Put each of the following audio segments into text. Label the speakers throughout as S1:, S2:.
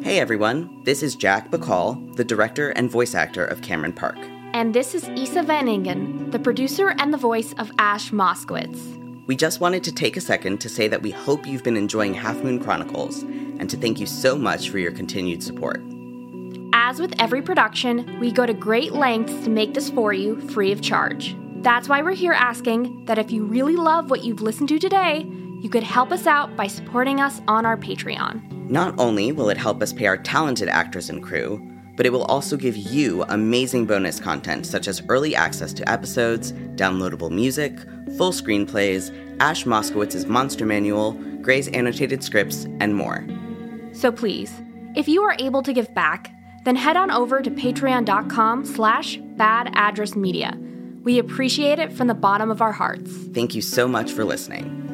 S1: Hey everyone, this is Jack Bacall, the director and voice actor of Cameron Park.
S2: And this is Isa Van Ingen, the producer and the voice of Ash Moskowitz.
S1: We just wanted to take a second to say that we hope you've been enjoying Half Moon Chronicles and to thank you so much for your continued support.
S2: As with every production, we go to great lengths to make this for you free of charge. That's why we're here asking that if you really love what you've listened to today, you could help us out by supporting us on our Patreon.
S1: Not only will it help us pay our talented actors and crew, but it will also give you amazing bonus content such as early access to episodes, downloadable music, full screenplays, Ash Moskowitz's Monster Manual, Gray's annotated scripts, and more.
S2: So please, if you are able to give back, then head on over to patreon.com slash badaddressmedia. We appreciate it from the bottom of our hearts.
S1: Thank you so much for listening.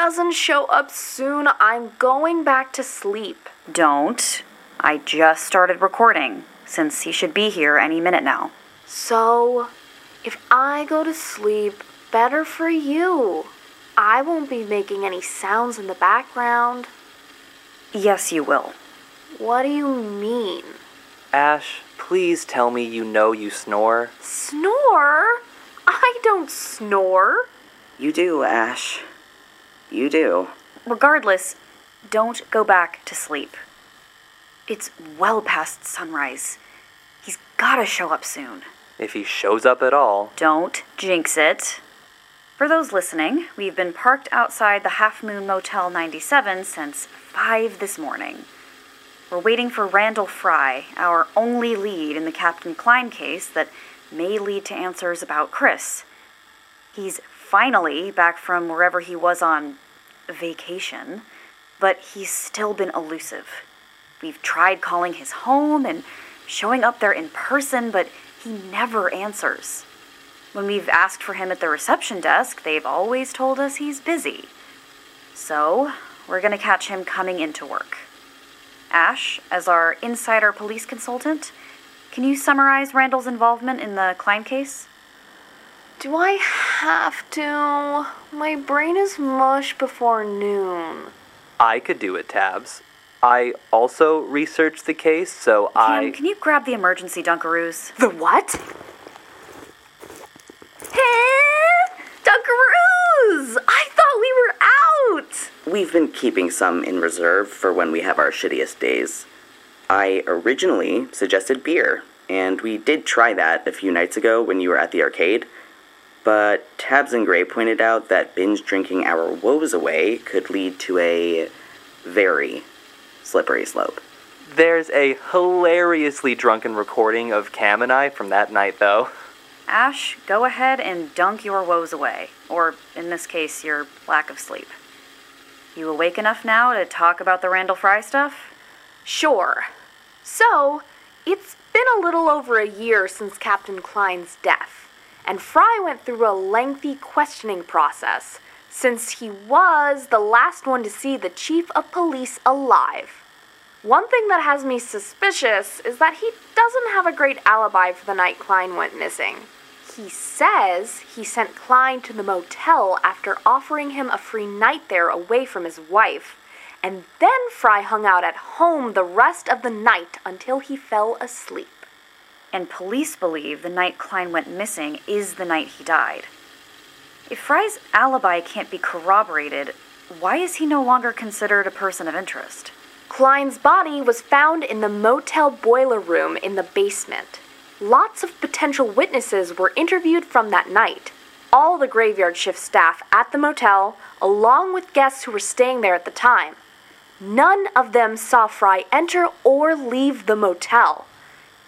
S3: Doesn't show up soon, I'm going back to sleep.
S4: Don't. I just started recording, since he should be here any minute now.
S3: So, if I go to sleep, better for you. I won't be making any sounds in the background.
S4: Yes, you will.
S3: What do you mean?
S5: Ash, please tell me you know you snore.
S3: Snore? I don't snore.
S1: You do, Ash. You do.
S4: Regardless, don't go back to sleep. It's well past sunrise. He's gotta show up soon.
S5: If he shows up at all,
S4: Don't jinx it. For those listening, we've been parked outside the Half Moon Motel 97 since 5 this morning. We're waiting for Randall Fry, our only lead in the Captain Klein case that may lead to answers about Chris. He's finally back from wherever he was on vacation, but he's still been elusive. We've tried calling his home and showing up there in person, but he never answers. When we've asked for him at the reception desk, they've always told us he's busy. So, we're gonna catch him coming into work. Ash, as our insider police consultant, can you summarize Randall's involvement in the Klein case?
S3: Do I have to? My brain is mush before noon.
S5: I could do it, Tabs. I also researched the case, so I.
S4: Can you grab the emergency Dunkaroos?
S3: The what? Hey, Dunkaroos! I thought we were out!
S1: We've been keeping some in reserve for when we have our shittiest days. I originally suggested beer, and we did try that a few nights ago when you were at the arcade. But Tabs and Gray pointed out that binge drinking our woes away could lead to a very slippery slope.
S5: There's a hilariously drunken recording of Cam and I from that night, though.
S4: Ash, go ahead and dunk your woes away, or in this case, your lack of sleep. You awake enough now to talk about the Randall Fry stuff?
S3: Sure. So, it's been a little over a year since Captain Klein's death, and Fry went through a lengthy questioning process since he was the last one to see the chief of police alive. One thing that has me suspicious is that he doesn't have a great alibi for the night Klein went missing. He says he sent Klein to the motel after offering him a free night there away from his wife, and then Fry hung out at home the rest of the night until he fell asleep.
S4: And police believe the night Klein went missing is the night he died. If Fry's alibi can't be corroborated, why is he no longer considered a person of interest?
S3: Klein's body was found in the motel boiler room in the basement. Lots of potential witnesses were interviewed from that night. All the graveyard shift staff at the motel, along with guests who were staying there at the time. None of them saw Fry enter or leave the motel.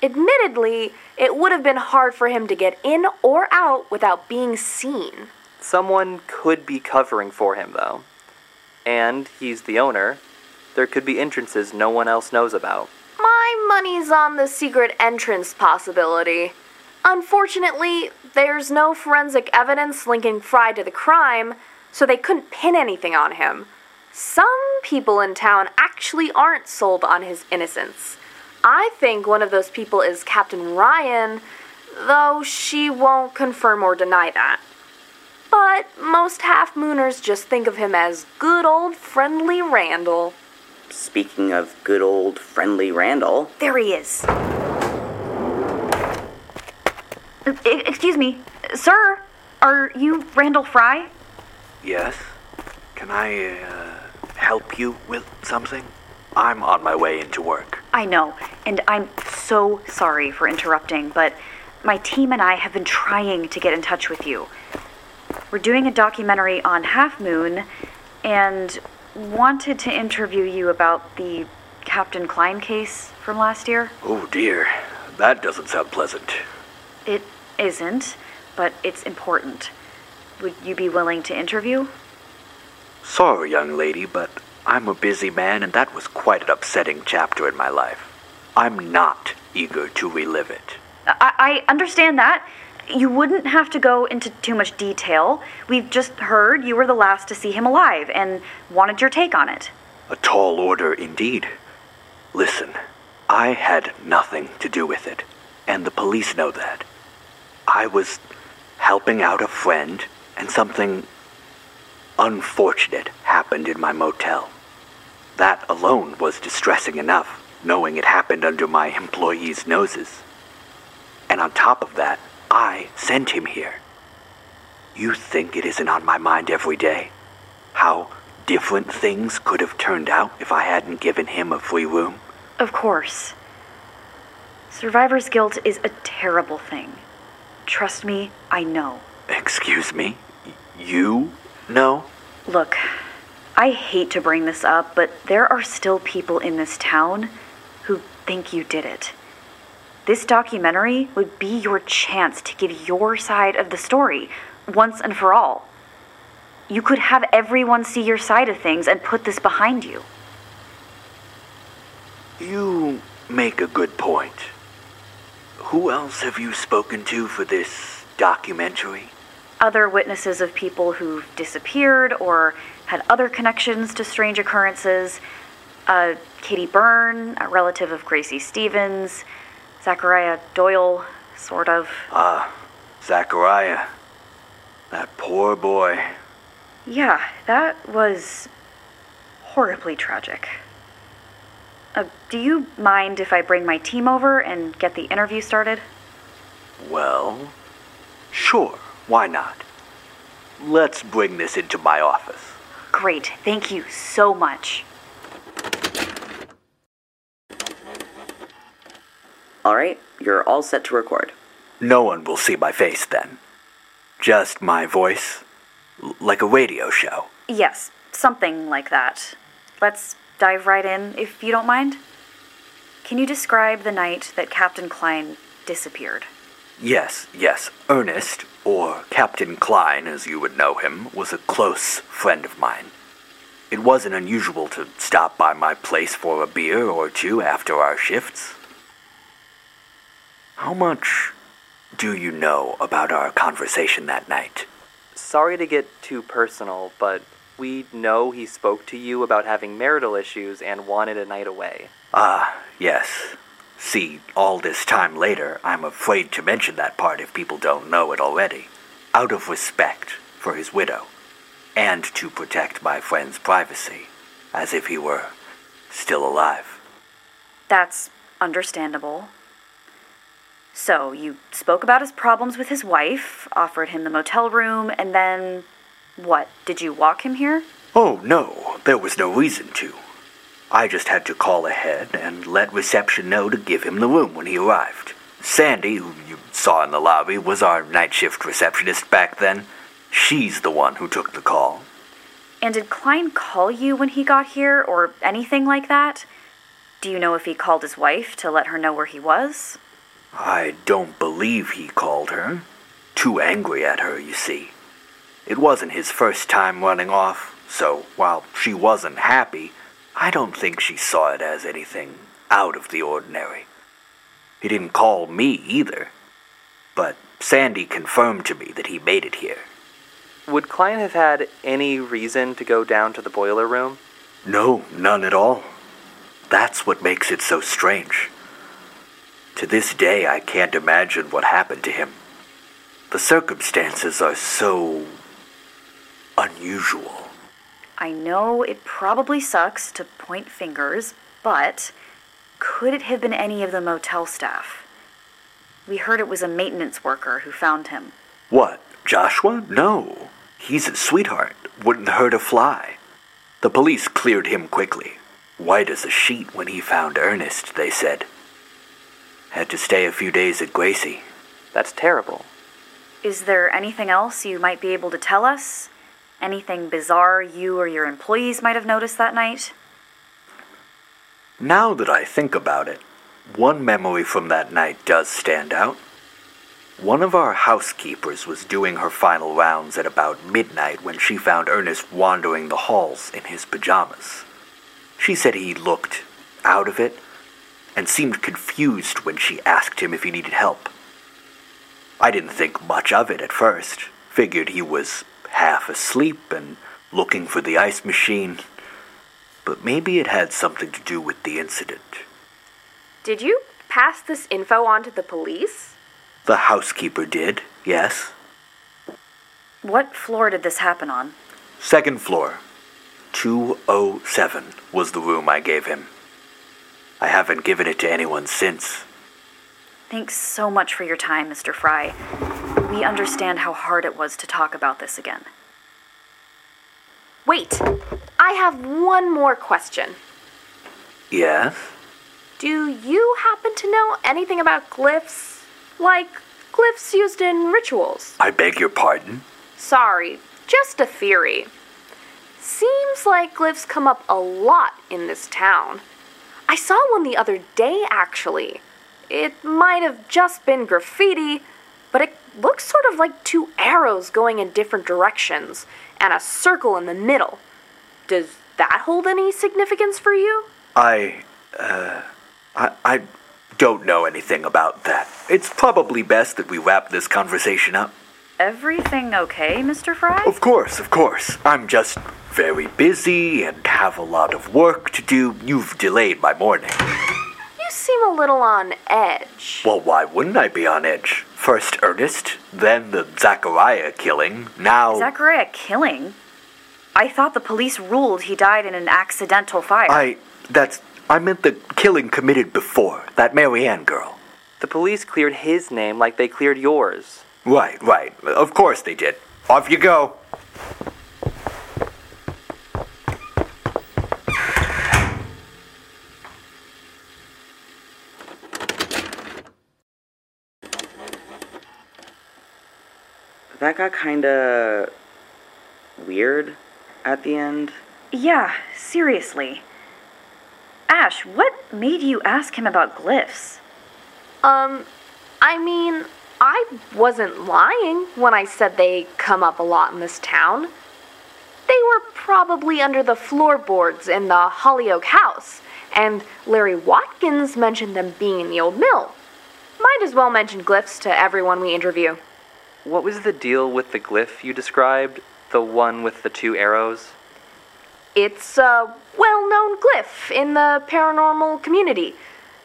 S3: Admittedly, it would have been hard for him to get in or out without being seen.
S5: Someone could be covering for him, though. And he's the owner. There could be entrances no one else knows about.
S3: My money's on the secret entrance possibility. Unfortunately, there's no forensic evidence linking Fry to the crime, so they couldn't pin anything on him. Some people in town actually aren't sold on his innocence. I think one of those people is Captain Ryan, though she won't confirm or deny that. But most half mooners just think of him as good old friendly Randall.
S1: Speaking of good old friendly Randall,
S4: There he is. Excuse me, sir. Are you Randall Fry?
S6: Yes? Can I uh, help you with something? I'm on my way into work.
S4: I know, and I'm so sorry for interrupting, but my team and I have been trying to get in touch with you. We're doing a documentary on Half Moon and wanted to interview you about the Captain Klein case from last year.
S6: Oh dear, that doesn't sound pleasant.
S4: It isn't, but it's important. Would you be willing to interview?
S6: Sorry, young lady, but I'm a busy man and that was quite an upsetting chapter in my life. I'm not eager to relive it.
S4: I, I understand that. You wouldn't have to go into too much detail. We've just heard you were the last to see him alive and wanted your take on it.
S6: A tall order indeed. Listen, I had nothing to do with it, and the police know that. I was helping out a friend, and something unfortunate happened in my motel. That alone was distressing enough, knowing it happened under my employees' noses. And on top of that, I sent him here. You think it isn't on my mind every day? How different things could have turned out if I hadn't given him a free room?
S4: Of course. Survivor's guilt is a terrible thing. Trust me, I know.
S6: Excuse me? You know?
S4: Look, I hate to bring this up, but there are still people in this town who think you did it. This documentary would be your chance to give your side of the story once and for all. You could have everyone see your side of things and put this behind you.
S6: You make a good point. Who else have you spoken to for this documentary?
S4: Other witnesses of people who've disappeared or had other connections to strange occurrences. Uh, Katie Byrne, a relative of Gracie Stevens. Zachariah Doyle, sort of.
S6: Ah, Zachariah. That poor boy.
S4: Yeah, that was horribly tragic. Uh, do you mind if I bring my team over and get the interview started?
S6: Well, sure, why not? Let's bring this into my office.
S4: Great, thank you so much.
S1: all right, you're all set to record.
S6: No one will see my face then. Just my voice. L- like a radio show.
S4: Yes, something like that. Let's dive right in, if you don't mind. Can you describe the night that Captain Klein disappeared?
S6: Yes, yes, Ernest, or Captain Klein as you would know him, was a close friend of mine. It wasn't unusual to stop by my place for a beer or two after our shifts. How much do you know about our conversation that night?
S5: Sorry to get too personal, but we know he spoke to you about having marital issues and wanted a night away.
S6: Ah, yes. See, all this time later, I'm afraid to mention that part if people don't know it already. Out of respect for his widow, and to protect my friend's privacy, as if he were still alive.
S4: That's understandable. So, you spoke about his problems with his wife, offered him the motel room, and then. What? Did you walk him here?
S6: Oh, no, there was no reason to. I just had to call ahead and let reception know to give him the room when he arrived. Sandy, who you saw in the lobby, was our night shift receptionist back then. She's the one who took the call.
S4: And did Klein call you when he got here, or anything like that? Do you know if he called his wife to let her know where he was?
S6: I don't believe he called her. Too angry at her, you see. It wasn't his first time running off, so while she wasn't happy, I don't think she saw it as anything out of the ordinary. He didn't call me either, but Sandy confirmed to me that he made it here.
S5: Would Klein have had any reason to go down to the boiler room?
S6: No, none at all. That's what makes it so strange. To this day, I can't imagine what happened to him. The circumstances are so unusual.
S4: I know it probably sucks to point fingers, but could it have been any of the motel staff? We heard it was a maintenance worker who found him.
S6: What, Joshua? No. He's a sweetheart. Wouldn't hurt a fly. The police cleared him quickly. White as a sheet when he found Ernest, they said. Had to stay a few days at Gracie.
S5: That's terrible.
S4: Is there anything else you might be able to tell us? Anything bizarre you or your employees might have noticed that night?
S6: Now that I think about it, one memory from that night does stand out. One of our housekeepers was doing her final rounds at about midnight when she found Ernest wandering the halls in his pajamas. She said he looked out of it and seemed confused when she asked him if he needed help. I didn't think much of it at first, figured he was half asleep and looking for the ice machine, but maybe it had something to do with the incident.
S3: Did you pass this info on to the police?
S6: The housekeeper did, yes.
S4: What floor did this happen on?
S6: Second floor. 207 was the room I gave him. I haven't given it to anyone since.
S4: Thanks so much for your time, Mr. Fry. We understand how hard it was to talk about this again.
S3: Wait, I have one more question.
S6: Yes?
S3: Do you happen to know anything about glyphs? Like glyphs used in rituals?
S6: I beg your pardon?
S3: Sorry, just a theory. Seems like glyphs come up a lot in this town. I saw one the other day, actually. It might have just been graffiti, but it looks sort of like two arrows going in different directions and a circle in the middle. Does that hold any significance for you?
S6: I, uh, I, I don't know anything about that. It's probably best that we wrap this conversation up.
S4: Everything okay, Mr. Fry?
S6: Of course, of course. I'm just very busy and have a lot of work to do. You've delayed my morning.
S3: You seem a little on edge.
S6: Well, why wouldn't I be on edge? First Ernest, then the Zachariah killing, now.
S4: Zachariah killing? I thought the police ruled he died in an accidental fire.
S6: I. That's. I meant the killing committed before. That Marianne girl.
S5: The police cleared his name like they cleared yours.
S6: Right, right. Of course they did. Off you go.
S1: That got kinda weird at the end.
S4: yeah, seriously. Ash, what made you ask him about glyphs?
S3: Um, I mean, I wasn't lying when I said they come up a lot in this town. They were probably under the floorboards in the Hollyoak house, and Larry Watkins mentioned them being in the old mill. Might as well mention glyphs to everyone we interview.
S5: What was the deal with the glyph you described? The one with the two arrows?
S3: It's a well known glyph in the paranormal community,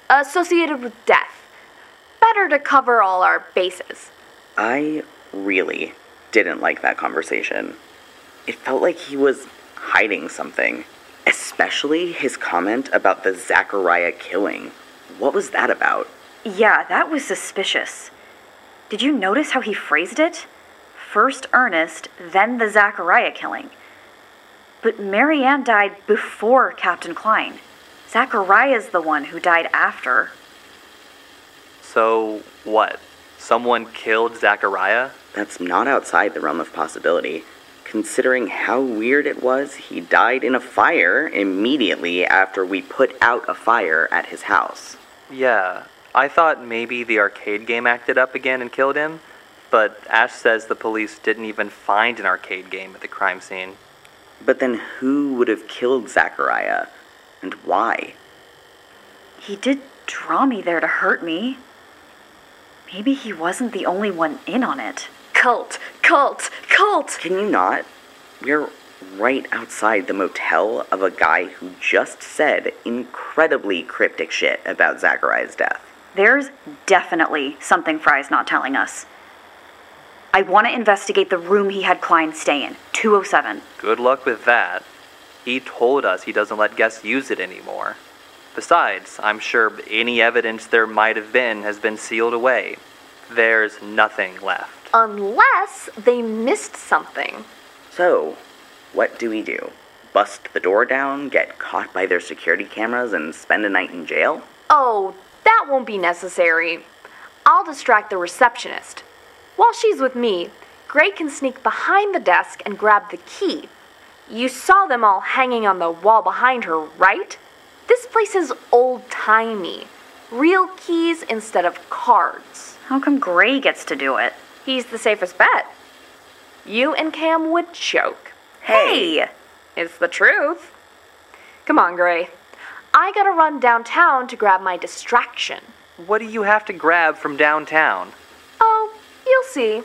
S3: associated with death. Better to cover all our bases.
S1: I really didn't like that conversation. It felt like he was hiding something, especially his comment about the Zachariah killing. What was that about?
S4: Yeah, that was suspicious. Did you notice how he phrased it? First Ernest, then the Zachariah killing. But Marianne died before Captain Klein. Zachariah's the one who died after.
S5: So, what? Someone killed Zachariah?
S1: That's not outside the realm of possibility. Considering how weird it was, he died in a fire immediately after we put out a fire at his house.
S5: Yeah, I thought maybe the arcade game acted up again and killed him, but Ash says the police didn't even find an arcade game at the crime scene.
S1: But then who would have killed Zachariah? And why?
S4: He did draw me there to hurt me. Maybe he wasn't the only one in on it.
S3: Cult, cult, cult!
S1: Can you not? We're right outside the motel of a guy who just said incredibly cryptic shit about Zachariah's death.
S4: There's definitely something Fry's not telling us. I want to investigate the room he had Klein stay in, 207.
S5: Good luck with that. He told us he doesn't let guests use it anymore. Besides, I'm sure any evidence there might have been has been sealed away. There's nothing left.
S3: Unless they missed something.
S1: So, what do we do? Bust the door down, get caught by their security cameras, and spend a night in jail?
S3: Oh, that won't be necessary. I'll distract the receptionist. While she's with me, Gray can sneak behind the desk and grab the key. You saw them all hanging on the wall behind her, right? This place is old timey. Real keys instead of cards.
S4: How come Gray gets to do it?
S3: He's the safest bet. You and Cam would choke.
S4: Hey!
S3: It's the truth. Come on, Gray. I gotta run downtown to grab my distraction.
S5: What do you have to grab from downtown?
S3: Oh, you'll see.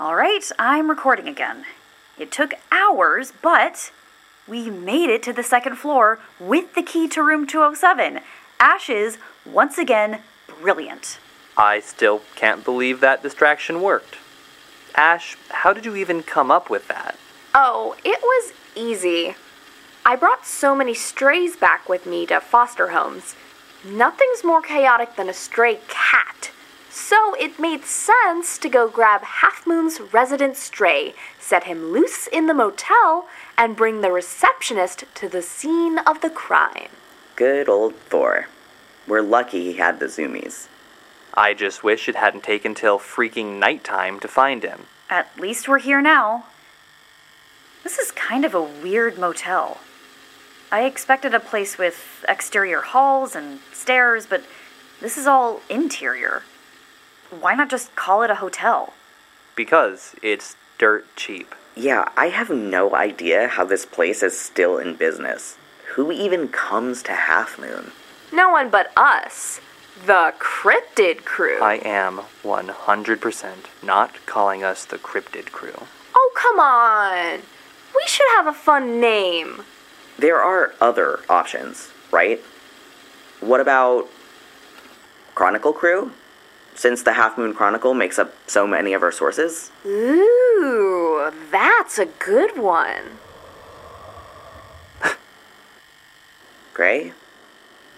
S4: All right, I'm recording again. It took hours, but we made it to the second floor with the key to room 207. Ashes, once again, brilliant.
S5: I still can't believe that distraction worked. Ash, how did you even come up with that?
S3: Oh, it was easy. I brought so many strays back with me to foster homes. Nothing's more chaotic than a stray cat. So it made sense to go grab Half Moon's resident stray, set him loose in the motel, and bring the receptionist to the scene of the crime.
S1: Good old Thor. We're lucky he had the zoomies.
S5: I just wish it hadn't taken till freaking nighttime to find him.
S4: At least we're here now. This is kind of a weird motel. I expected a place with exterior halls and stairs, but this is all interior. Why not just call it a hotel?
S5: Because it's dirt cheap.
S1: Yeah, I have no idea how this place is still in business. Who even comes to Half Moon?
S3: No one but us. The Cryptid Crew.
S5: I am 100% not calling us the Cryptid Crew.
S3: Oh, come on. We should have a fun name.
S1: There are other options, right? What about Chronicle Crew? Since the Half Moon Chronicle makes up so many of our sources?
S3: Ooh, that's a good one.
S1: Gray?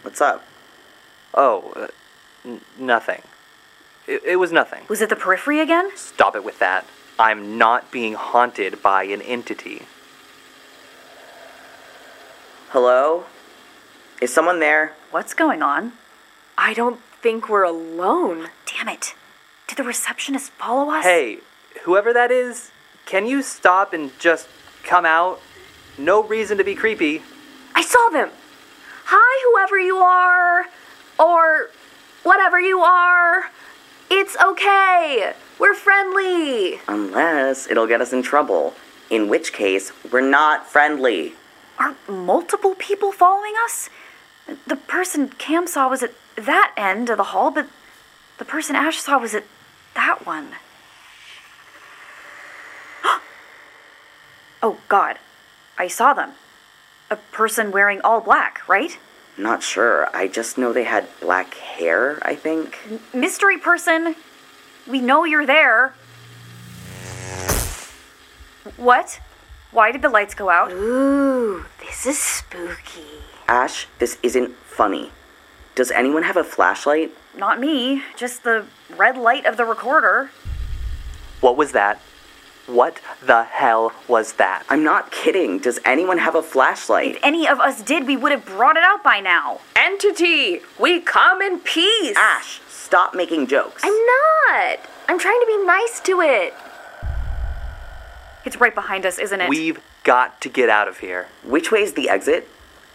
S1: What's up?
S5: Oh, uh, n- nothing. It, it was nothing.
S4: Was it the periphery again?
S5: Stop it with that. I'm not being haunted by an entity.
S1: Hello? Is someone there?
S4: What's going on?
S3: I don't think we're alone.
S4: Damn it. Did the receptionist follow us?
S5: Hey, whoever that is, can you stop and just come out? No reason to be creepy.
S3: I saw them. Hi, whoever you are, or whatever you are. It's okay. We're friendly.
S1: Unless it'll get us in trouble. In which case, we're not friendly.
S4: Are multiple people following us? The person Cam saw was at that end of the hall, but the person Ash saw was at that one. oh, God. I saw them. A person wearing all black, right?
S1: Not sure. I just know they had black hair, I think.
S4: Mystery person, we know you're there. What? Why did the lights go out?
S3: Ooh, this is spooky.
S1: Ash, this isn't funny. Does anyone have a flashlight?
S4: Not me, just the red light of the recorder.
S5: What was that? What the hell was that?
S1: I'm not kidding. Does anyone have a flashlight?
S4: If any of us did, we would have brought it out by now.
S3: Entity, we come in peace.
S1: Ash, stop making jokes.
S3: I'm not. I'm trying to be nice to it.
S4: It's right behind us, isn't it?
S5: We've got to get out of here.
S1: Which way is the exit?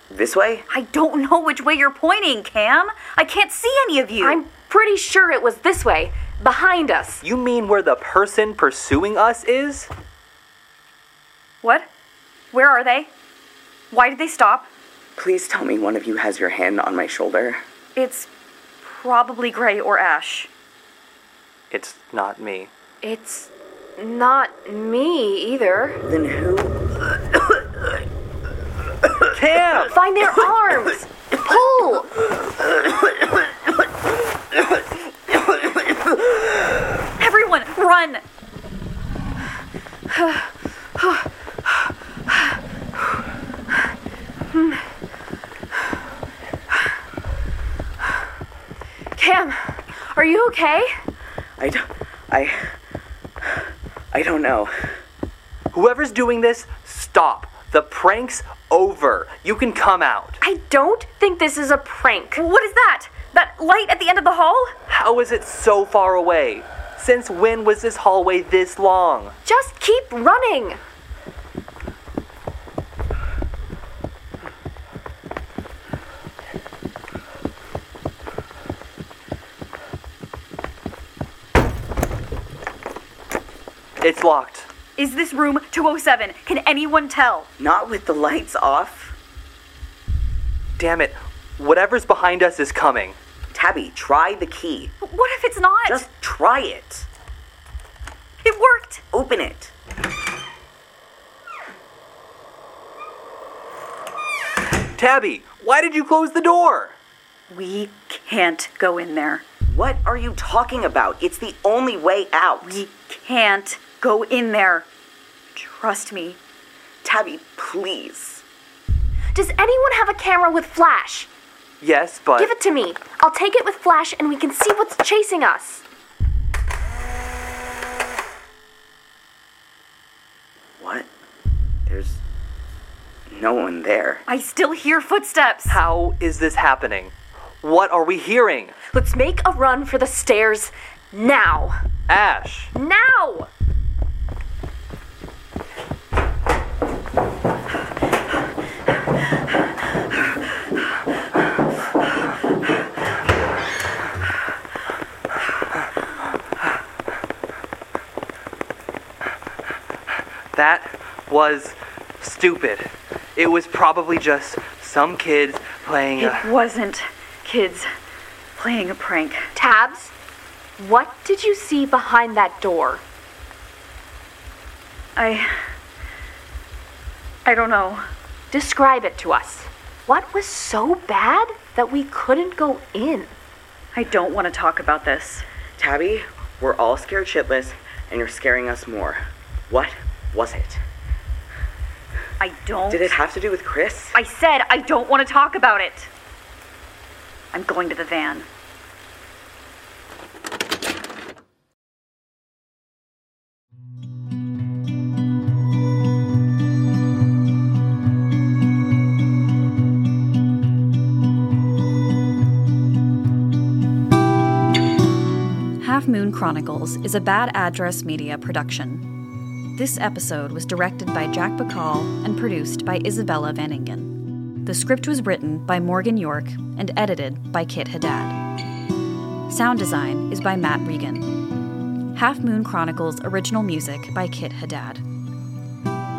S1: This way?
S4: I don't know which way you're pointing, Cam. I can't see any of you.
S3: I'm pretty sure it was this way, behind us.
S5: You mean where the person pursuing us is?
S4: What? Where are they? Why did they stop?
S1: Please tell me one of you has your hand on my shoulder.
S4: It's probably Gray or Ash.
S5: It's not me.
S3: It's not me either.
S1: Then who?
S5: Cam!
S3: Find their arms! Pull!
S4: Run!
S3: Cam, are you okay?
S1: I don't. I. I don't know.
S5: Whoever's doing this, stop. The prank's over. You can come out.
S3: I don't think this is a prank.
S4: What is that? That light at the end of the hall?
S5: How is it so far away? Since when was this hallway this long?
S3: Just keep running.
S5: It's locked.
S4: Is this room 207? Can anyone tell?
S1: Not with the lights off.
S5: Damn it. Whatever's behind us is coming.
S1: Tabby, try the key.
S4: What if it's not?
S1: Just try it.
S4: It worked!
S1: Open it.
S5: Tabby, why did you close the door?
S4: We can't go in there.
S1: What are you talking about? It's the only way out.
S4: We can't go in there. Trust me.
S1: Tabby, please.
S3: Does anyone have a camera with flash?
S5: Yes, but.
S3: Give it to me. I'll take it with flash and we can see what's chasing us.
S1: What? There's no one there.
S4: I still hear footsteps.
S5: How is this happening? What are we hearing?
S3: Let's make a run for the stairs now.
S5: Ash!
S3: Now!
S5: That was stupid. It was probably just some kids playing
S4: It
S5: a.
S4: wasn't kids playing a prank.
S3: Tabs, what did you see behind that door?
S4: I. I don't know.
S3: Describe it to us. What was so bad that we couldn't go in?
S4: I don't want to talk about this.
S1: Tabby, we're all scared shitless, and you're scaring us more. What was it?
S4: I don't.
S1: Did it have to do with Chris?
S4: I said I don't want to talk about it. I'm going to the van. Half Moon Chronicles is a Bad Address Media production. This episode was directed by Jack Bacall and produced by Isabella Van Ingen. The script was written by Morgan York and edited by Kit Haddad. Sound design is by Matt Regan. Half Moon Chronicles original music by Kit Haddad.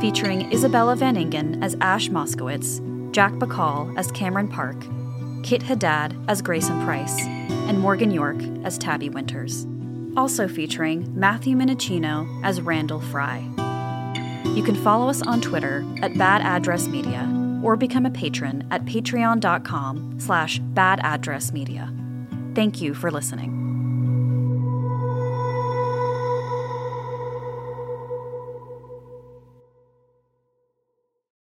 S4: Featuring Isabella Van Ingen as Ash Moskowitz, Jack Bacall as Cameron Park, Kit Haddad as Grayson Price, and Morgan York as Tabby Winters. Also featuring Matthew Minicino as Randall Fry. You can follow us on Twitter at Bad Address Media or become a patron at patreon.com slash badaddressmedia. Thank you for listening.